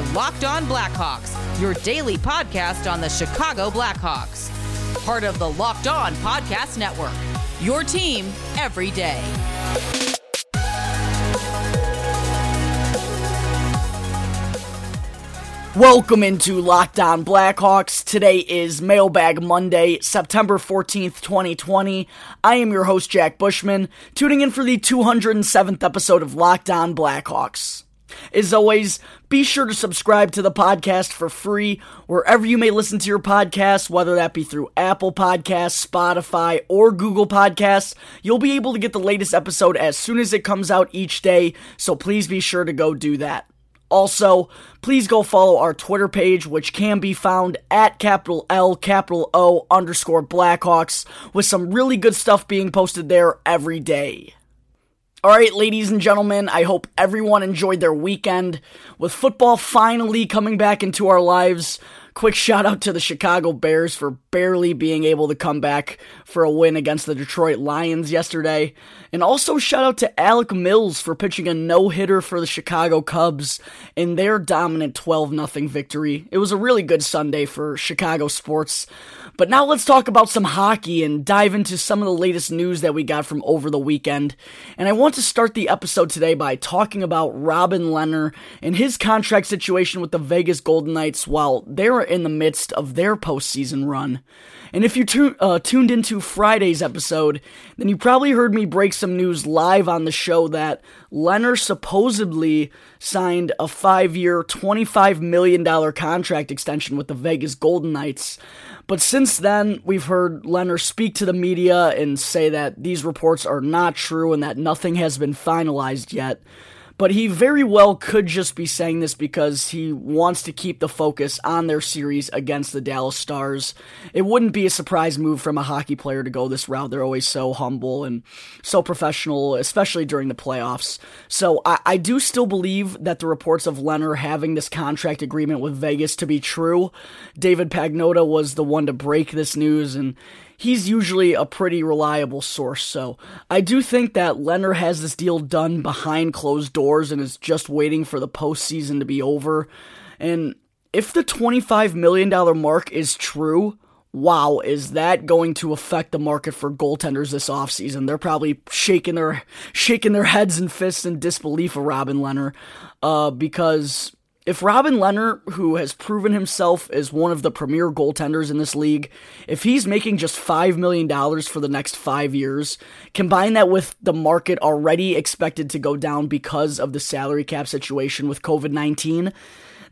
are Locked On Blackhawks, your daily podcast on the Chicago Blackhawks. Part of the Locked On Podcast Network. Your team every day. Welcome into Locked On Blackhawks. Today is Mailbag Monday, September 14th, 2020. I am your host, Jack Bushman, tuning in for the 207th episode of Locked On Blackhawks. As always, be sure to subscribe to the podcast for free wherever you may listen to your podcast, whether that be through Apple Podcasts, Spotify, or Google Podcasts. You'll be able to get the latest episode as soon as it comes out each day, so please be sure to go do that. Also, please go follow our Twitter page, which can be found at capital L, capital O underscore Blackhawks, with some really good stuff being posted there every day. Alright, ladies and gentlemen, I hope everyone enjoyed their weekend. With football finally coming back into our lives, quick shout out to the Chicago Bears for barely being able to come back for a win against the Detroit Lions yesterday. And also shout out to Alec Mills for pitching a no hitter for the Chicago Cubs in their dominant 12 0 victory. It was a really good Sunday for Chicago sports. But now let's talk about some hockey and dive into some of the latest news that we got from over the weekend. And I want to start the episode today by talking about Robin Lehner and his contract situation with the Vegas Golden Knights while they're in the midst of their postseason run. And if you tu- uh, tuned into Friday's episode, then you probably heard me break some news live on the show that Lehner supposedly signed a five year, $25 million contract extension with the Vegas Golden Knights. But since then, we've heard Lehner speak to the media and say that these reports are not true and that nothing has been finalized yet but he very well could just be saying this because he wants to keep the focus on their series against the Dallas Stars. It wouldn't be a surprise move from a hockey player to go this route. They're always so humble and so professional, especially during the playoffs. So I, I do still believe that the reports of Lehner having this contract agreement with Vegas to be true. David Pagnotta was the one to break this news and he's usually a pretty reliable source. So I do think that Lehner has this deal done behind closed doors and is just waiting for the postseason to be over. And if the $25 million mark is true, wow, is that going to affect the market for goaltenders this offseason? They're probably shaking their shaking their heads and fists in disbelief of Robin Lehner, uh, because if Robin Lehner, who has proven himself as one of the premier goaltenders in this league, if he's making just $5 million for the next five years, combine that with the market already expected to go down because of the salary cap situation with COVID 19,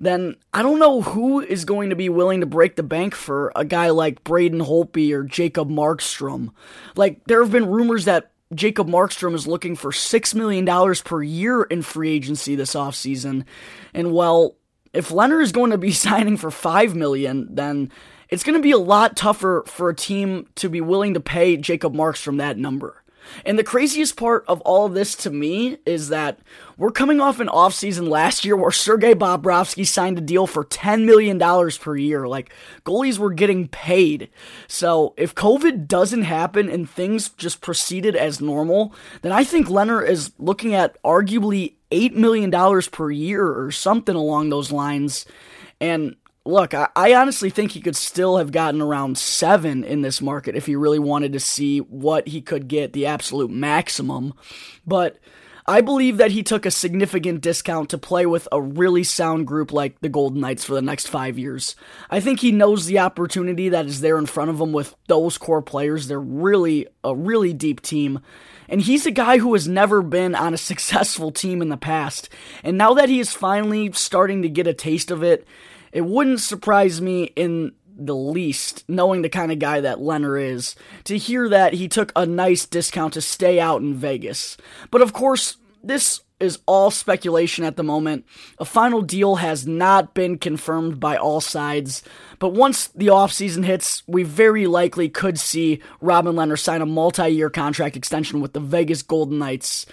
then I don't know who is going to be willing to break the bank for a guy like Braden Holtby or Jacob Markstrom. Like, there have been rumors that Jacob Markstrom is looking for $6 million per year in free agency this offseason. And well, if Lehner is going to be signing for 5 million, then it's going to be a lot tougher for a team to be willing to pay Jacob Markstrom that number. And the craziest part of all of this to me is that we're coming off an offseason last year where Sergei Bobrovsky signed a deal for $10 million per year. Like, goalies were getting paid. So, if COVID doesn't happen and things just proceeded as normal, then I think Lehner is looking at arguably $8 million per year or something along those lines. And look, I, I, honestly think he could still have gotten around seven in this market if he really wanted to see what he could get the absolute maximum. But I believe that he took a significant discount to play with a really sound group like the Golden Knights for the next five years. I think he knows the opportunity that is there in front of him with those core players. They're really a really deep team. And he's a guy who has never been on a successful team in the past. And now that he is finally starting to get a taste of it, it wouldn't surprise me in the least, knowing the kind of guy that Lehner is, to hear that he took a nice discount to stay out in Vegas. But of course, this is all speculation at the moment. A final deal has not been confirmed by all sides, but once the offseason hits, we very likely could see Robin Lehner sign a multi year contract extension with the Vegas Golden Knights.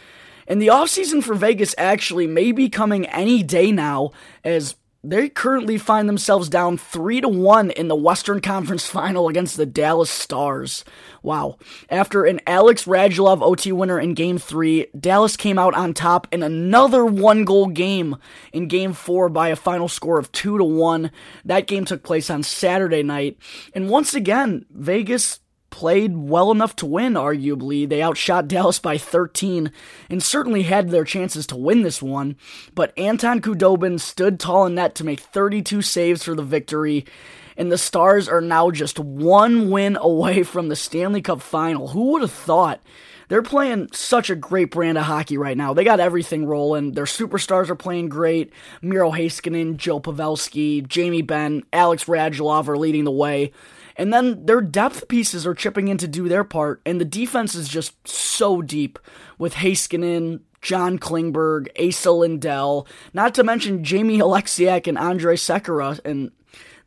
And the offseason for Vegas actually may be coming any day now, as they currently find themselves down 3 to 1 in the Western Conference Final against the Dallas Stars. Wow. After an Alex Radulov OT winner in game 3, Dallas came out on top in another one-goal game in game 4 by a final score of 2 to 1. That game took place on Saturday night, and once again, Vegas played well enough to win, arguably. They outshot Dallas by 13 and certainly had their chances to win this one. But Anton Khudobin stood tall in net to make 32 saves for the victory. And the Stars are now just one win away from the Stanley Cup final. Who would have thought? They're playing such a great brand of hockey right now. They got everything rolling. Their superstars are playing great. Miro Heiskanen, Joe Pavelski, Jamie Benn, Alex Radulov are leading the way. And then their depth pieces are chipping in to do their part, and the defense is just so deep with Heiskanen, John Klingberg, Esa Lindell, not to mention Jamie Oleksiak and Andrej Sekera, and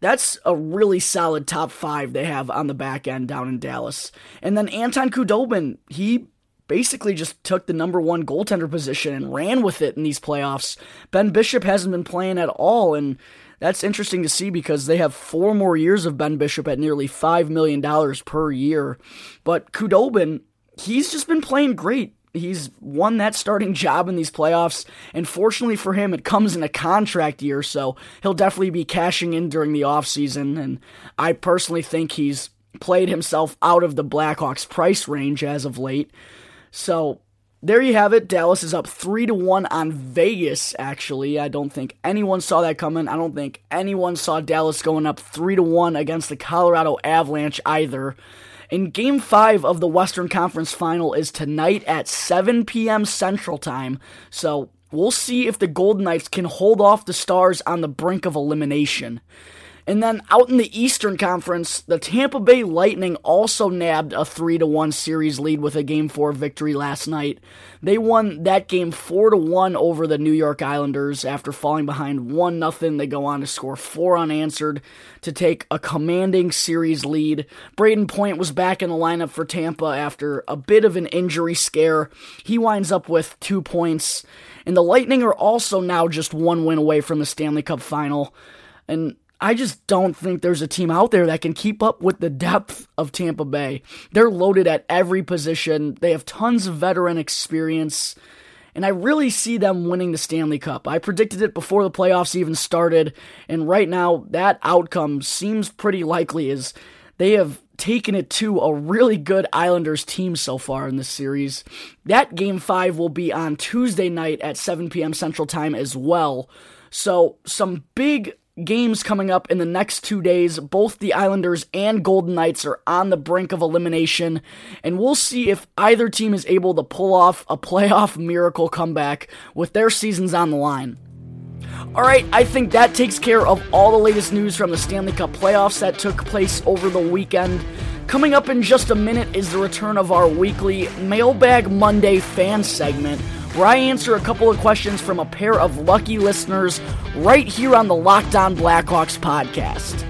that's a really solid top five they have on the back end down in Dallas. And then Anton Khudobin, he basically just took the number one goaltender position and ran with it in these playoffs. Ben Bishop hasn't been playing at all, and that's interesting to see because they have four more years of Ben Bishop at nearly $5 million per year. But Khudobin, he's just been playing great. He's won that starting job in these playoffs, and fortunately for him, it comes in a contract year, so he'll definitely be cashing in during the offseason. And I personally think he's played himself out of the Blackhawks price range as of late. So there you have it. Dallas is up 3 to 1 on Vegas actually. I don't think anyone saw that coming. I don't think anyone saw Dallas going up 3 to 1 against the Colorado Avalanche either. In game 5 of the Western Conference Final is tonight at 7 p.m. Central Time. So, we'll see if the Golden Knights can hold off the Stars on the brink of elimination. And then out in the Eastern Conference, the Tampa Bay Lightning also nabbed a 3 to 1 series lead with a game 4 victory last night. They won that game 4 to 1 over the New York Islanders after falling behind 1 0. They go on to score 4 unanswered to take a commanding series lead. Brayden Point was back in the lineup for Tampa after a bit of an injury scare. He winds up with 2 points. And the Lightning are also now just one win away from the Stanley Cup final. And I just don't think there's a team out there that can keep up with the depth of Tampa Bay. They're loaded at every position, they have tons of veteran experience, and I really see them winning the Stanley Cup. I predicted it before the playoffs even started, and right now that outcome seems pretty likely as they have taken it to a really good Islanders team so far in this series. That game 5 will be on Tuesday night at 7 p.m. Central Time as well. So, some big games coming up in the next two days. Both the Islanders and Golden Knights are on the brink of elimination, and we'll see if either team is able to pull off a playoff miracle comeback with their seasons on the line. Alright, I think that takes care of all the latest news from the Stanley Cup playoffs that took place over the weekend. Coming up in just a minute is the return of our weekly Mailbag Monday fan segment where I answer a couple of questions from a pair of lucky listeners right here on the Locked On Blackhawks podcast.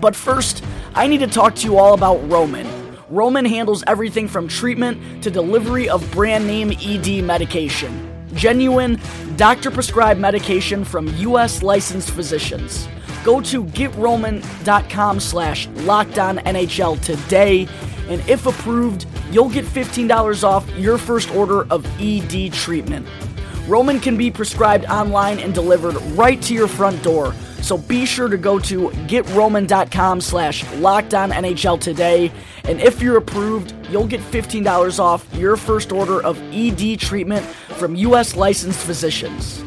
But first, I need to talk to you all about Roman. Roman handles everything from treatment to delivery of brand name ED medication. Genuine, doctor prescribed medication from U.S. licensed physicians. Go to getroman.com slash NHL today, and if approved, you'll get $15 off your first order of ED treatment. Roman can be prescribed online and delivered right to your front door. So be sure to go to getroman.com slash NHL today. And if you're approved, you'll get $15 off your first order of ED treatment from U.S. licensed physicians.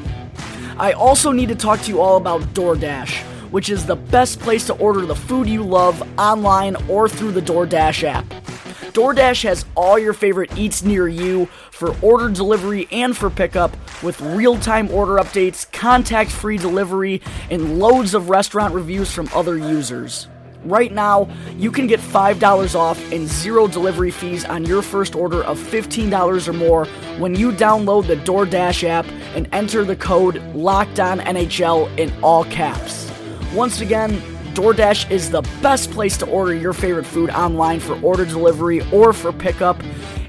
I also need to talk to you all about DoorDash, which is the best place to order the food you love online or through the DoorDash app. DoorDash has all your favorite eats near you for order delivery and for pickup with real time order updates, contact free delivery, and loads of restaurant reviews from other users. Right now, you can get $5 off and zero delivery fees on your first order of $15 or more when you download the DoorDash app and enter the code LOCKEDONNHL in all caps. Once again, DoorDash is the best place to order your favorite food online for order delivery or for pickup.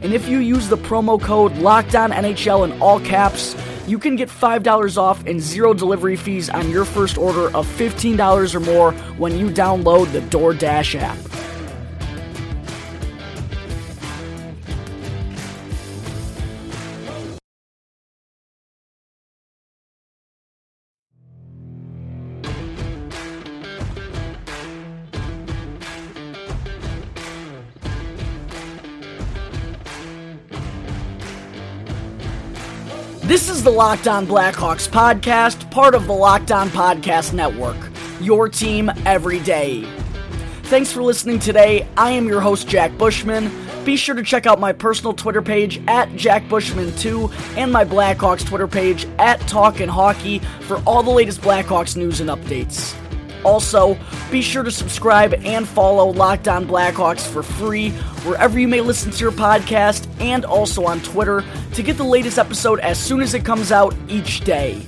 And if you use the promo code LOCKEDONNHL in all caps, you can get $5 off and zero delivery fees on your first order of $15 or more when you download the DoorDash app. The Locked On Blackhawks podcast, part of the Locked On Podcast Network. Your team every day. Thanks for listening today. I am your host, Jack Bushman. Be sure to check out my personal Twitter page at JackBushman2 and my Blackhawks Twitter page at Talkin' Hockey for all the latest Blackhawks news and updates. Also, be sure to subscribe and follow Locked On Blackhawks for free wherever you may listen to your podcast and also on Twitter to get the latest episode as soon as it comes out each day.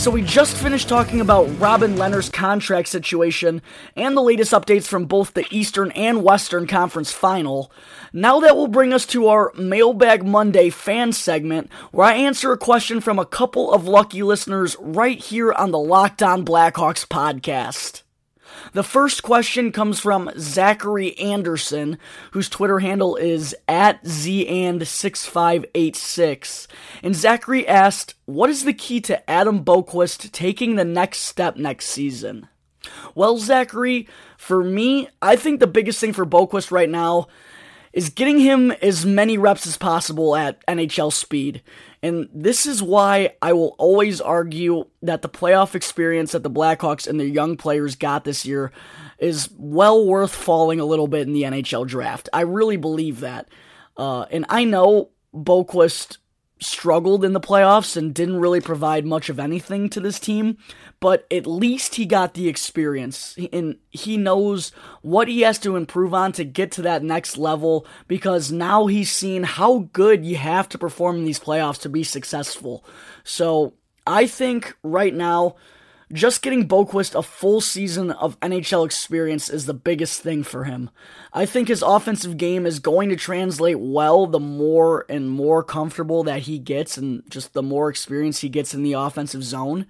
So, we just finished talking about Robin Lehner's contract situation and the latest updates from both the Eastern and Western Conference final. Now that will bring us to our Mailbag Monday fan segment, where I answer a question from a couple of lucky listeners right here on the Locked On Blackhawks podcast. The first question comes from Zachary Anderson, whose Twitter handle is at zand6586. And Zachary asked, What is the key to Adam Boqvist taking the next step next season? Well, Zachary, for me, I think the biggest thing for Boqvist right now is getting him as many reps as possible at NHL speed. And this is why I will always argue that the playoff experience that the Blackhawks and their young players got this year is well worth falling a little bit in the NHL draft. I really believe that. Uh, and I know Boqvist struggled in the playoffs and didn't really provide much of anything to this team, but at least he got the experience and he knows what he has to improve on to get to that next level because now he's seen how good you have to perform in these playoffs to be successful. So I think right now, just getting Boqvist a full season of NHL experience is the biggest thing for him. I think his offensive game is going to translate well the more and more comfortable that he gets and just the more experience he gets in the offensive zone.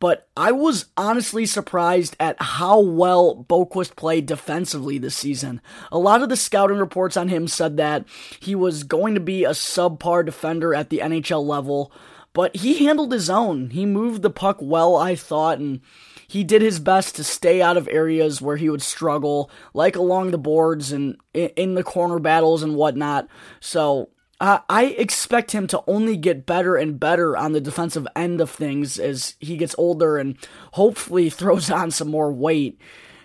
But I was honestly surprised at how well Boqvist played defensively this season. A lot of the scouting reports on him said that he was going to be a subpar defender at the NHL level but he handled his own. He moved the puck well, I thought, and he did his best to stay out of areas where he would struggle, like along the boards and in the corner battles and whatnot. So uh, I expect him to only get better and better on the defensive end of things as he gets older and hopefully throws on some more weight.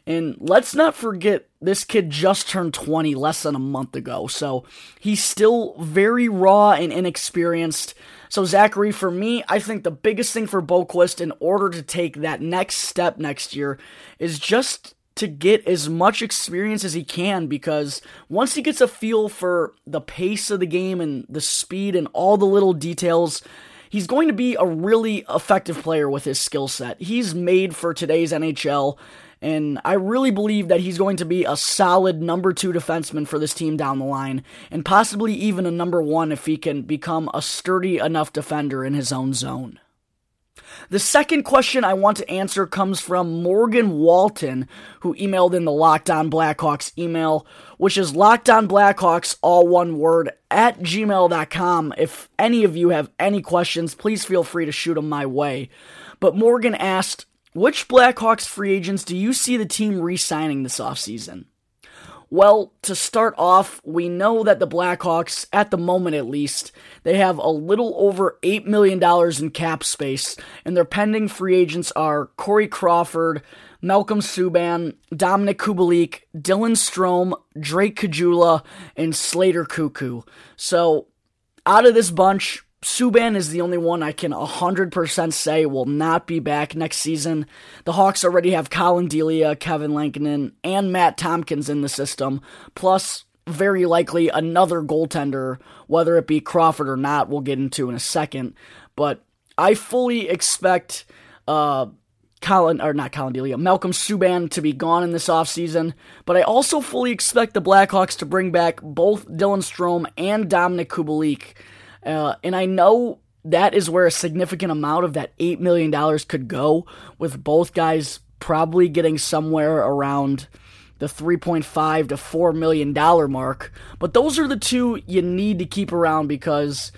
And let's not forget, this kid just turned 20 less than a month ago, so he's still very raw and inexperienced. So, Zachary, for me, I think the biggest thing for Boqvist in order to take that next step next year is just to get as much experience as he can because once he gets a feel for the pace of the game and the speed and all the little details, he's going to be a really effective player with his skill set. He's made for today's NHL and I really believe that he's going to be a solid number two defenseman for this team down the line, and possibly even a number one if he can become a sturdy enough defender in his own zone. The second question I want to answer comes from Morgan Walton, who emailed in the Locked On Blackhawks email, which is lockedonblackhawks, all one word, at gmail.com. If any of you have any questions, please feel free to shoot them my way. But Morgan asked, which Blackhawks free agents do you see the team re signing this offseason? Well, to start off, we know that the Blackhawks, at the moment at least, they have a little over $8 million in cap space, and their pending free agents are Corey Crawford, Malcolm Subban, Dominik Kubalik, Dylan Strome, Drake Caggiula, and Slater Koekkoek. So, out of this bunch, Subban is the only one I can 100% say will not be back next season. The Hawks already have Collin Delia, Kevin Lankinen, and Matt Tomkins in the system, plus very likely another goaltender, whether it be Crawford or not, we'll get into in a second. But I fully expect uh, Collin, or not Collin Delia, Malcolm Subban to be gone in this offseason, but I also fully expect the Blackhawks to bring back both Dylan Strome and Dominik Kubalik uh, and I know that is where a significant amount of that $8 million could go, with both guys probably getting somewhere around the 3.5 to 4 million dollar mark. But those are the two you need to keep around because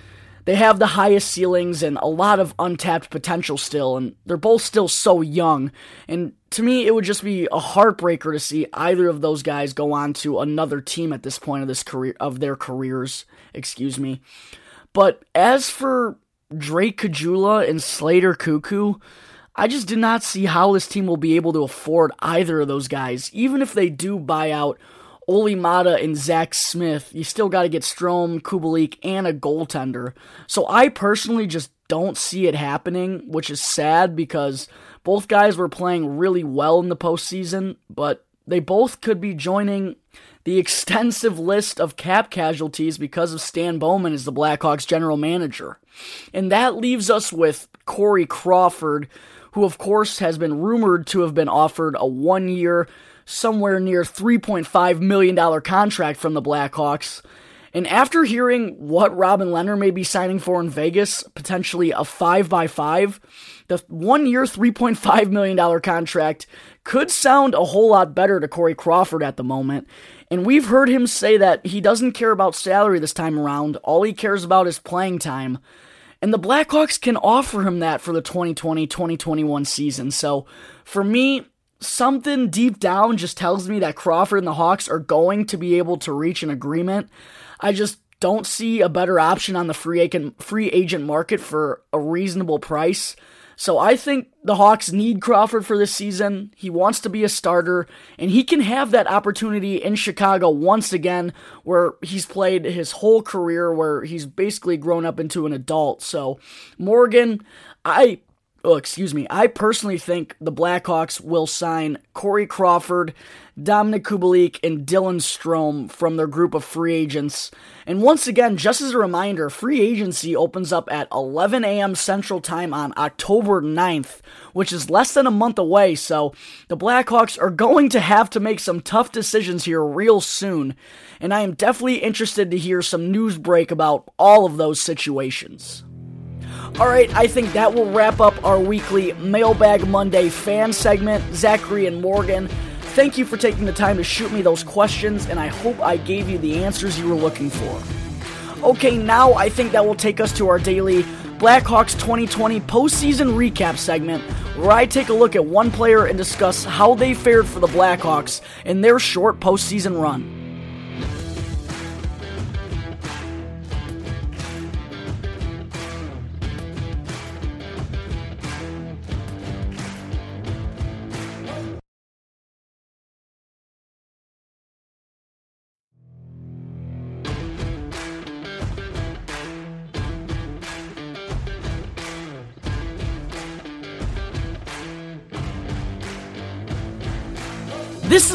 they have the highest ceilings and a lot of untapped potential still and they're both still so young. And to me it would just be a heartbreaker to see either of those guys go on to another team at this point of this career of their careers, excuse me. But as for Drake Caggiula and Slater Koekkoek, I just did not see how this team will be able to afford either of those guys, even if they do buy out Olli Maatta and Zack Smith. You still got to get Strome, Kubalik, and a goaltender. So I personally just don't see it happening, which is sad because both guys were playing really well in the postseason, but they both could be joining the extensive list of cap casualties because of Stan Bowman as the Blackhawks general manager. And that leaves us with Corey Crawford, who, of course, has been rumored to have been offered a one year, somewhere near $3.5 million contract from the Blackhawks. And after hearing what Robin Lehner may be signing for in Vegas, potentially a 5 by 5 the one year, $3.5 million contract could sound a whole lot better to Corey Crawford at the moment. And we've heard him say that he doesn't care about salary this time around. All he cares about is playing time. And the Blackhawks can offer him that for the 2020 2021 season. So for me, something deep down just tells me that Crawford and the Hawks are going to be able to reach an agreement. I just don't see a better option on the free agent free agent market for a reasonable price. So I think the Hawks need Crawford for this season. He wants to be a starter, and he can have that opportunity in Chicago once again, where he's played his whole career, where he's basically grown up into an adult. So, Morgan, I oh, excuse me, I personally think the Blackhawks will sign Corey Crawford, Dominik Kubalik, and Dylan Strome from their group of free agents. And once again, just as a reminder, free agency opens up at 11 a.m. Central Time on October 9th, which is less than a month away, so the Blackhawks are going to have to make some tough decisions here real soon. And I am definitely interested to hear some news break about all of those situations. Alright, I think that will wrap up our weekly Mailbag Monday fan segment. Zachary and Morgan, thank you for taking the time to shoot me those questions, and I hope I gave you the answers you were looking for. Okay, now I think that will take us to our daily Blackhawks 2020 postseason recap segment, where I take a look at one player and discuss how they fared for the Blackhawks in their short postseason run.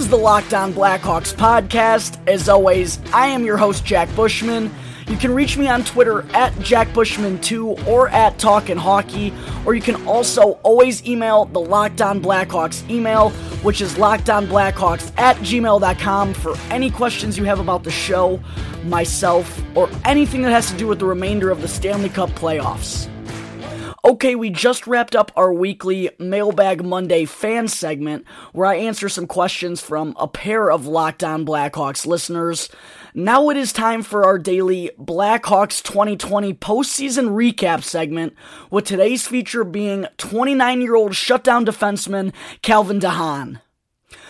Is the Locked On Blackhawks podcast. As always, I am your host, Jack Bushman. You can reach me on Twitter at JackBushman2 or at Talkin' Hockey, or you can also always email the Locked On Blackhawks email, which is lockedonblackhawks at gmail.com for any questions you have about the show, myself, or anything that has to do with the remainder of the Stanley Cup playoffs. Okay, we just wrapped up our weekly Mailbag Monday fan segment where I answer some questions from a pair of Locked On Blackhawks listeners. Now it is time for our daily Blackhawks 2020 postseason recap segment, with today's feature being 29 year old shutdown defenseman Calvin DeHaan.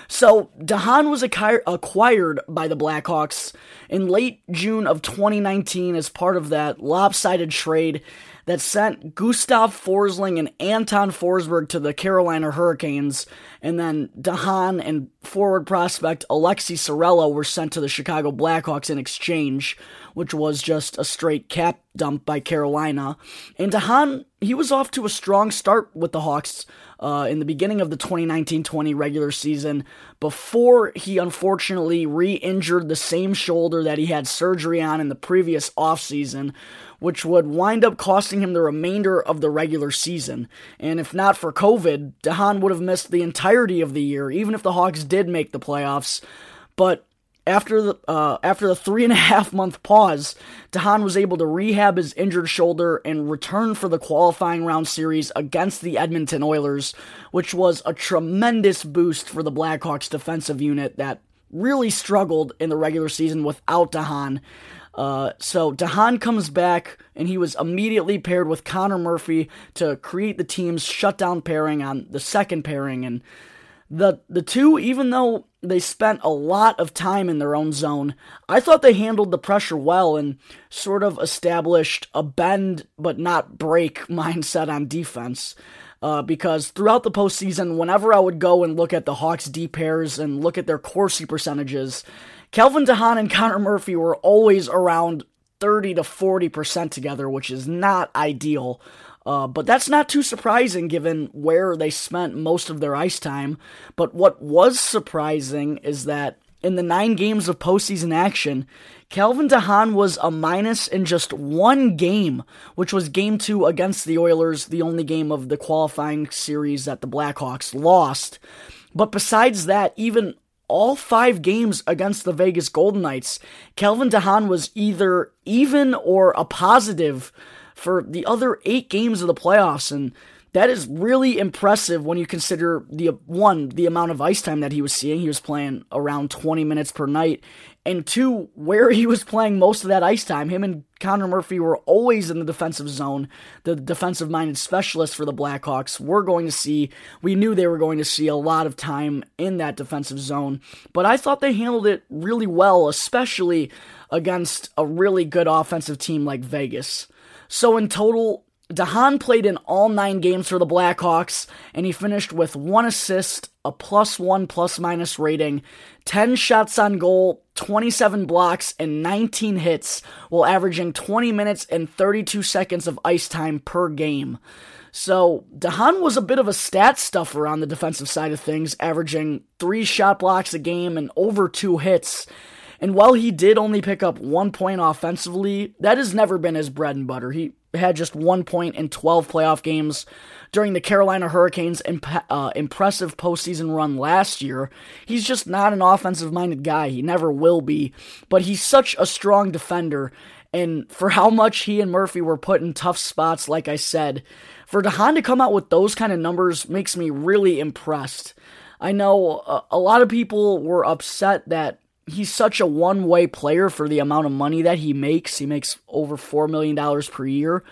So, DeHaan was acquired by the Blackhawks in late June of 2019 as part of that lopsided trade that sent Gustav Forsling and Anton Forsberg to the Carolina Hurricanes, and then DeHaan and forward prospect Aleksi Saarela were sent to the Chicago Blackhawks in exchange, which was just a straight cap dump by Carolina. And DeHaan, he was off to a strong start with the Hawks uh, in the beginning of the 2019-20 regular season before he unfortunately re-injured the same shoulder that he had surgery on in the previous offseason, which would wind up costing him the remainder of the regular season. And if not for COVID, DeHaan would have missed the entirety of the year, even if the Hawks did make the playoffs. But after the uh, after the three and a half month pause, DeHaan was able to rehab his injured shoulder and return for the qualifying round series against the Edmonton Oilers, which was a tremendous boost for the Blackhawks defensive unit that really struggled in the regular season without DeHaan. Uh, so DeHaan comes back and he was immediately paired with Connor Murphy to create the team's shutdown pairing on the second pairing and the the two even though they spent a lot of time in their own zone. I thought they handled the pressure well and sort of established a bend but not break mindset on defense. Uh, because throughout the postseason, whenever I would go and look at the Hawks D pairs and look at their Corsi percentages, Calvin DeHaan and Connor Murphy were always around 30 to 40% together, which is not ideal. Uh, but that's not too surprising given where they spent most of their ice time. But what was surprising is that in the nine games of postseason action, Calvin DeHaan was a minus in just one game, which was game two against the Oilers, the only game of the qualifying series that the Blackhawks lost. But besides that, even all five games against the Vegas Golden Knights, Calvin DeHaan was either even or a positive for the other eight games of the playoffs. And that is really impressive when you consider the one, the amount of ice time that he was seeing. He was playing around 20 minutes per night. And two, where he was playing most of that ice time. Him and Connor Murphy were always in the defensive zone, the defensive minded specialist for the Blackhawks. We're going to see, we knew they were going to see a lot of time in that defensive zone. But I thought they handled it really well, especially against a really good offensive team like Vegas. So in total, DeHaan played in all nine games for the Blackhawks, and he finished with one assist, a plus one plus minus rating, 10 shots on goal, 27 blocks, and 19 hits, while averaging 20 minutes and 32 seconds of ice time per game. So, DeHaan was a bit of a stat stuffer on the defensive side of things, averaging three shot blocks a game and over two hits. And while he did only pick up one point offensively, that has never been his bread and butter. He had just one point in 12 playoff games during the Carolina Hurricanes' imp- uh, impressive postseason run last year. He's just not an offensive minded guy. He never will be. But he's such a strong defender. And for how much he and Murphy were put in tough spots, like I said, for DeHaan to come out with those kind of numbers makes me really impressed. I know a, a lot of people were upset that he's such a one way player for the amount of money that he makes. He makes over $4 million per year.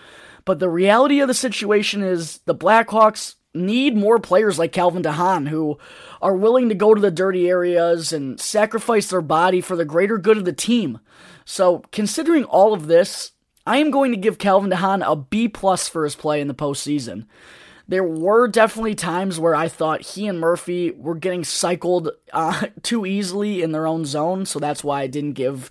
But the reality of the situation is the Blackhawks need more players like Calvin DeHaan who are willing to go to the dirty areas and sacrifice their body for the greater good of the team. So, considering all of this, I am going to give Calvin DeHaan a B plus for his play in the postseason. There were definitely times where I thought he and Murphy were getting cycled uh, too easily in their own zone, so that's why I didn't give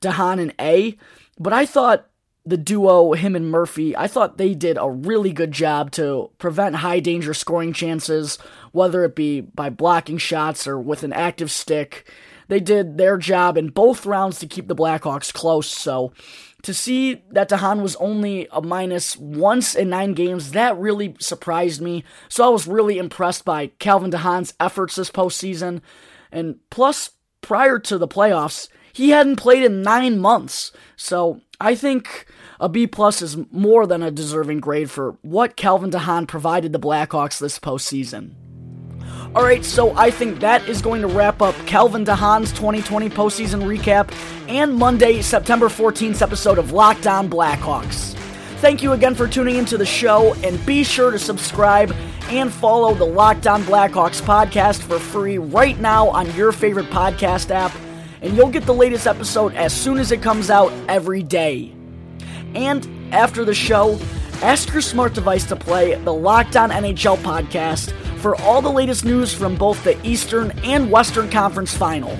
DeHaan an A. But I thought the duo, him and Murphy, I thought they did a really good job to prevent high danger scoring chances, whether it be by blocking shots or with an active stick. They did their job in both rounds to keep the Blackhawks close, so to see that DeHaan was only a minus once in nine games, that really surprised me. So I was really impressed by Calvin DeHaan's efforts this postseason. And plus, prior to the playoffs, he hadn't played in nine months. So I think a B plus is more than a deserving grade for what Calvin DeHaan provided the Blackhawks this postseason. Alright, so I think that is going to wrap up Calvin DeHaan's 2020 postseason recap and Monday, September 14th episode of Locked On Blackhawks. Thank you again for tuning into the show, and be sure to subscribe and follow the Locked On Blackhawks podcast for free right now on your favorite podcast app, and you'll get the latest episode as soon as it comes out every day. And after the show, ask your smart device to play the Locked On NHL podcast for all the latest news from both the Eastern and Western Conference Final.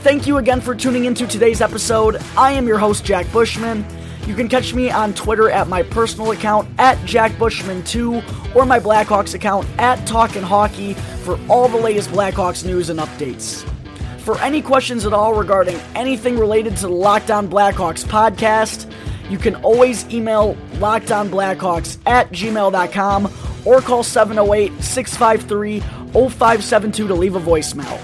Thank you again for tuning into today's episode. I am your host, Jack Bushman. You can catch me on Twitter at my personal account at JackBushman2 or my Blackhawks account at Talkin' Hockey for all the latest Blackhawks news and updates. For any questions at all regarding anything related to the Locked On Blackhawks podcast, you can always email lockedonblackhawks at gmail.com or call 708 653 0572 to leave a voicemail.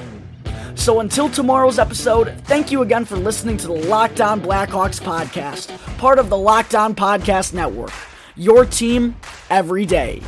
So until tomorrow's episode, thank you again for listening to the Locked On Blackhawks podcast, part of the Locked On Podcast Network. Your team every day.